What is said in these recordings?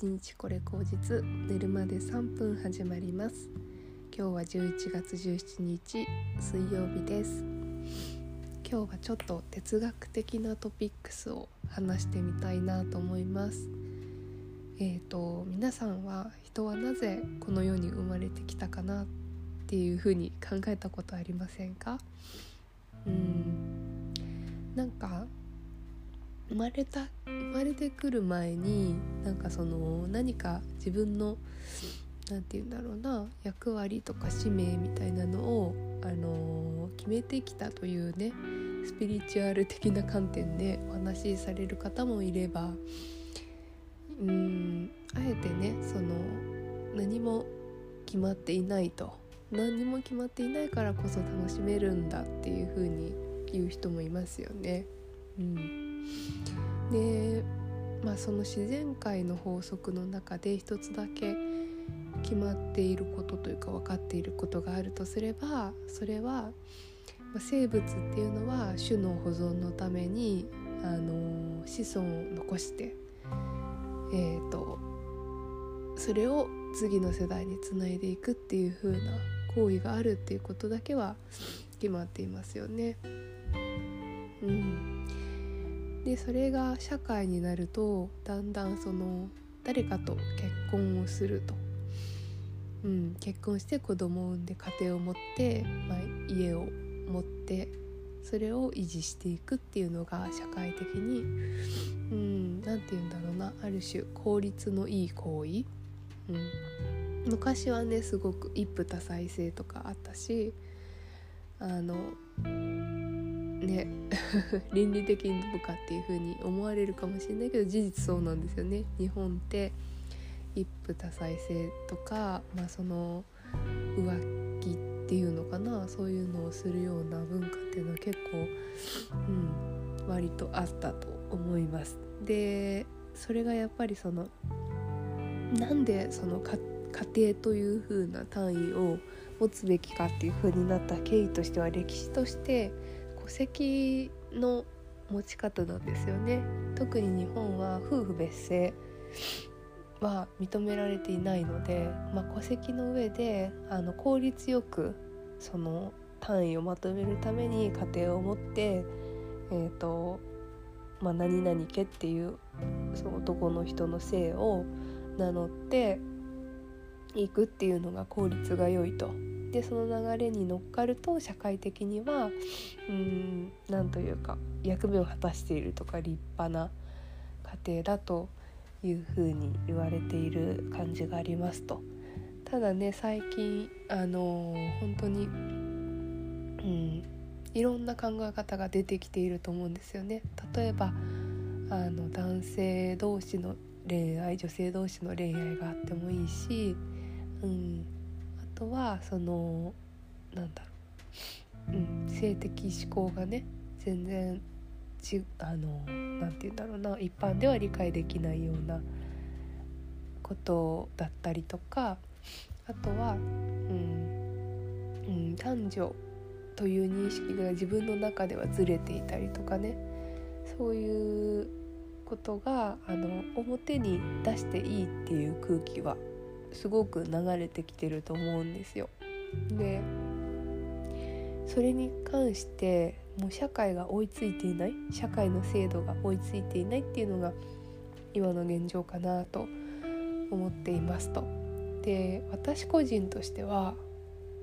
1日これ口実寝るまで3分始まります。今日は11月17日水曜日です。今日はちょっと哲学的なトピックスを話してみたいなと思います。えーと皆さんは人はなぜこの世に生まれてきたかなっていうふうに考えたことありませんか？うん。なんか生まれた生まれてくる前になんかその何か自分の何て言うんだろうな役割とか使命みたいなのを、あのー、決めてきたというねスピリチュアル的な観点でお話しされる方もいればうんあえてねその何も決まっていないと何も決まっていないからこそ楽しめるんだっていう風に言う人もいますよね。うんでまあその自然界の法則の中で一つだけ決まっていることというか分かっていることがあるとすればそれは、生物っていうのは種の保存のためにあの子孫を残してえーと、それを次の世代につないでいくっていう風な行為があるっていうことだけは決まっていますよね。うん、でそれが社会になるとだんだんその誰かと結婚をすると、うん、結婚して子供を産んで家庭を持って、まあ、家を持ってそれを維持していくっていうのが社会的に何、うん、て言うんだろうなある種効率のいい行為、うん、昔はねすごく一夫多妻制とかあったしあのね 倫理的にどうかっていう風に思われるかもしれないけど事実そうなんですよね日本って一夫多妻制とか、まあ、その浮気っていうのかなそういうのをするような文化っていうのは結構、うん、割とあったと思います。でそれがやっぱりそのなんでその家庭という風な単位を持つべきかっていう風になった経緯としては歴史として籍の持ち方なんですよね。特に日本は夫婦別姓は認められていないので、まあ、戸籍の上であの効率よくその単位をまとめるために家庭を持って、えーとまあ、何々家っていうその男の人の姓を名乗っていくっていうのが効率が良いと。でその流れに乗っかると社会的にはうん何というか役目を果たしているとか立派な家庭だというふうに言われている感じがありますと。ただね最近あのー、本当に、うん、いろんな考え方が出てきていると思うんですよね。例えばあの男性同士の恋愛女性同士の恋愛があってもいいし、うん、とはそのなんだろう、うん、性的思考がね全然ちあのなんて言うんだろうな。一般では理解できないようなことだったりとかあとは、うんうん、男女という認識が自分の中ではずれていたりとかね。そういうことがあの表に出していいっていう空気はすごく流れてきてると思うんですよ。でそれに関してもう社会が追いついていない社会の制度が追いついていないっていうのが今の現状かなと思っていますと。で私個人としては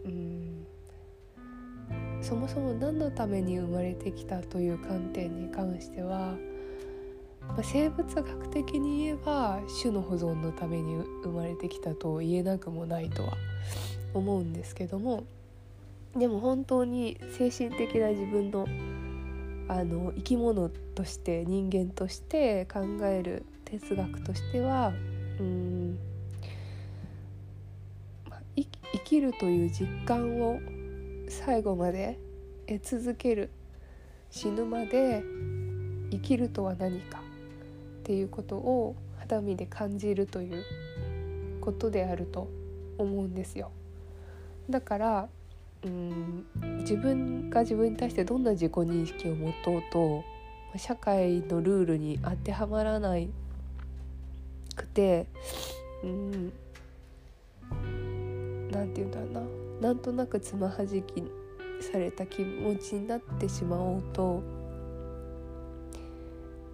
うんそもそも何のために生まれてきたという観点に関してはまあ、生物学的に言えば種の保存のために生まれてきたと言えなくもないとは思うんですけどもでも本当に精神的な自分のあの生き物として人間として考える哲学としてはうん、まあ、生きるという実感を最後まで得続ける死ぬまで生きるとは何か。っていうことを肌身で感じるということであると思うんですよ。だからうん自分が自分に対してどんな自己認識を持とうと社会のルールに当てはまらないくてうん何て言うんだろうななんとなくつまはじきされた気持ちになってしまおうと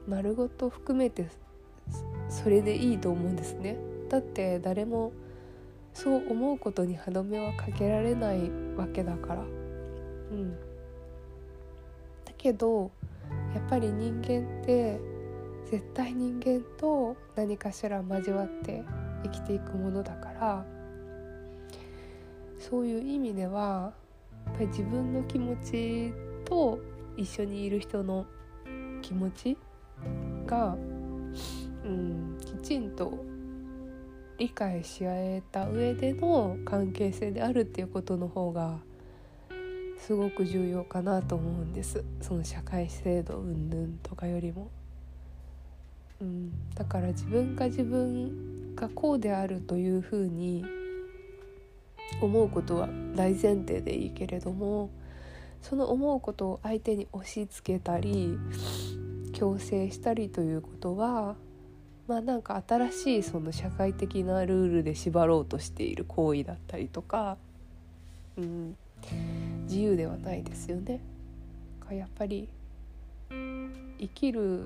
丸ごと含めてそれでいいと思うんですね。だって誰もそう思うことに歯止めはかけられないわけだから。うん、だけどやっぱり人間って絶対人間と何かしら交わって生きていくものだからそういう意味ではやっぱり自分の気持ちと一緒にいる人の気持ちが、うん、きちんと理解し合えた上での関係性であるっていうことの方がすごく重要かなと思うんですその社会制度云々とかよりも。うん、だから自分が自分がこうであるというふうに思うことは大前提でいいけれどもその思うことを相手に押し付けたり強制したりということはまあなんか新しいその社会的なルールで縛ろうとしている行為だったりとか、うん、自由ではないですよね。やっぱり生きる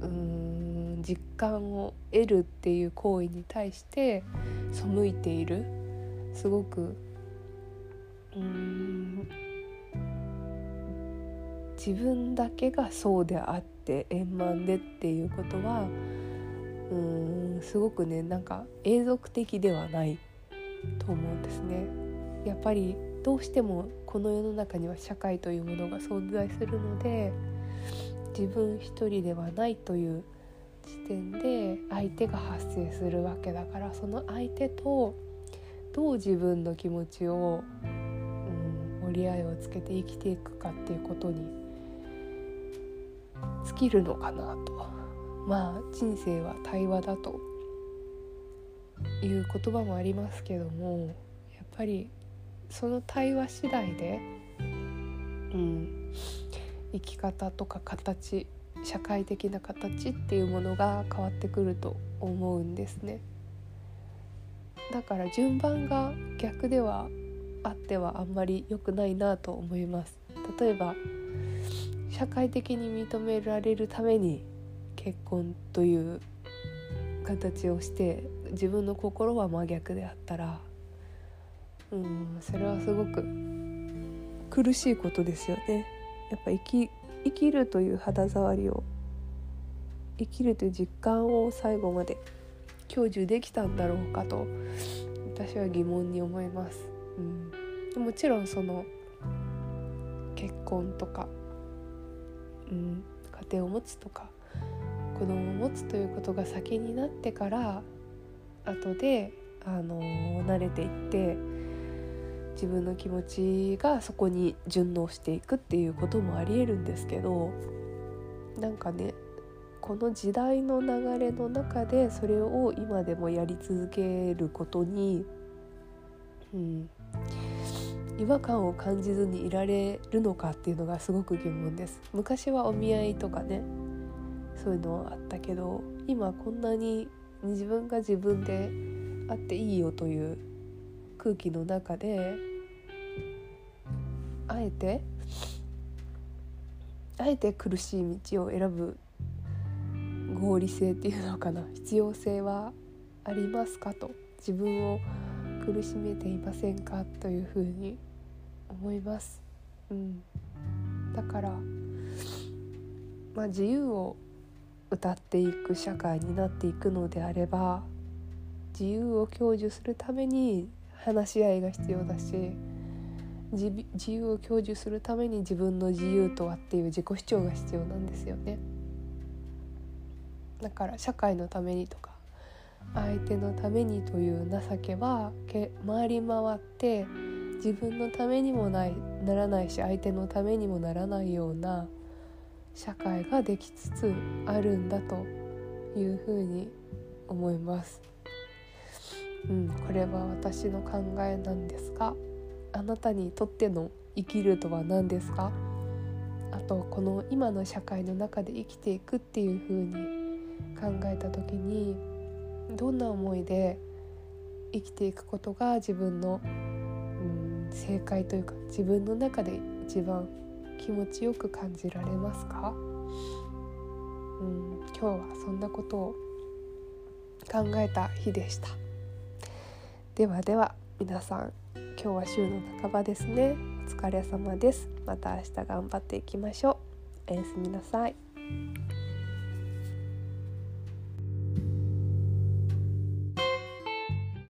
うん実感を得るっていう行為に対して背いているすごくうん自分だけがそうであって円満でっていうことはうーんすごくねなんか永続的ではないと思うんですね。やっぱりどうしてもこの世の中には社会というものが存在するので自分一人ではないという時点で相手が発生するわけだからその相手とどう自分の気持ちを、うん、折り合いをつけて生きていくかっていうことに尽きるのかなとまあ人生は対話だという言葉もありますけどもやっぱりその対話次第で、うん、生き方とか形社会的な形っていうものが変わってくると思うんですね。だから順番が逆ではあってはあんまり良くないなと思います例えば社会的に認められるために結婚という形をして自分の心は真逆であったらうんそれはすごく苦しいことですよねやっぱ生き生きるという肌触りを生きるという実感を最後まで享受できたんだろうかと私は疑問に思います。うん、もちろんその結婚とか、うん、家庭を持つとか子供を持つということが先になってから後で、あのー、慣れていって自分の気持ちがそこに順応していくっていうこともありえるんですけどなんかねこの時代の流れの中でそれを今でもやり続けることに、うん、違和感を感じずにいられるのかっていうのがすごく疑問です。昔はお見合いとかねそういうのあったけど今こんなに自分が自分であっていいよという空気の中であえてあえて苦しい道を選ぶ合理性っていうのかな。必要性はありますかと。自分を苦しめていませんかというふうに思います。うん、だから、まあ、自由を歌っていく社会になっていくのであれば自由を享受するために話し合いが必要だし自由を享受するために自分の自由とはっていう自己主張が必要なんですよね。だから社会のためにとか相手のためにという情けは回り回って自分のためにもないならないし相手のためにもならないような社会ができつつあるんだというふうに思います。うん、これは私の考えなんですがあなたにとっての生きるとは何ですか？あとこの今の社会の中で生きていくっていうふうに考えた時にどんな思いで生きていくことが自分の、正解というか自分の中で一番気持ちよく感じられますか、うん、今日はそんなことを考えた日でした。ではでは皆さん今日は週の半ばですね。お疲れ様です。また明日頑張っていきましょう。おやすみなさい。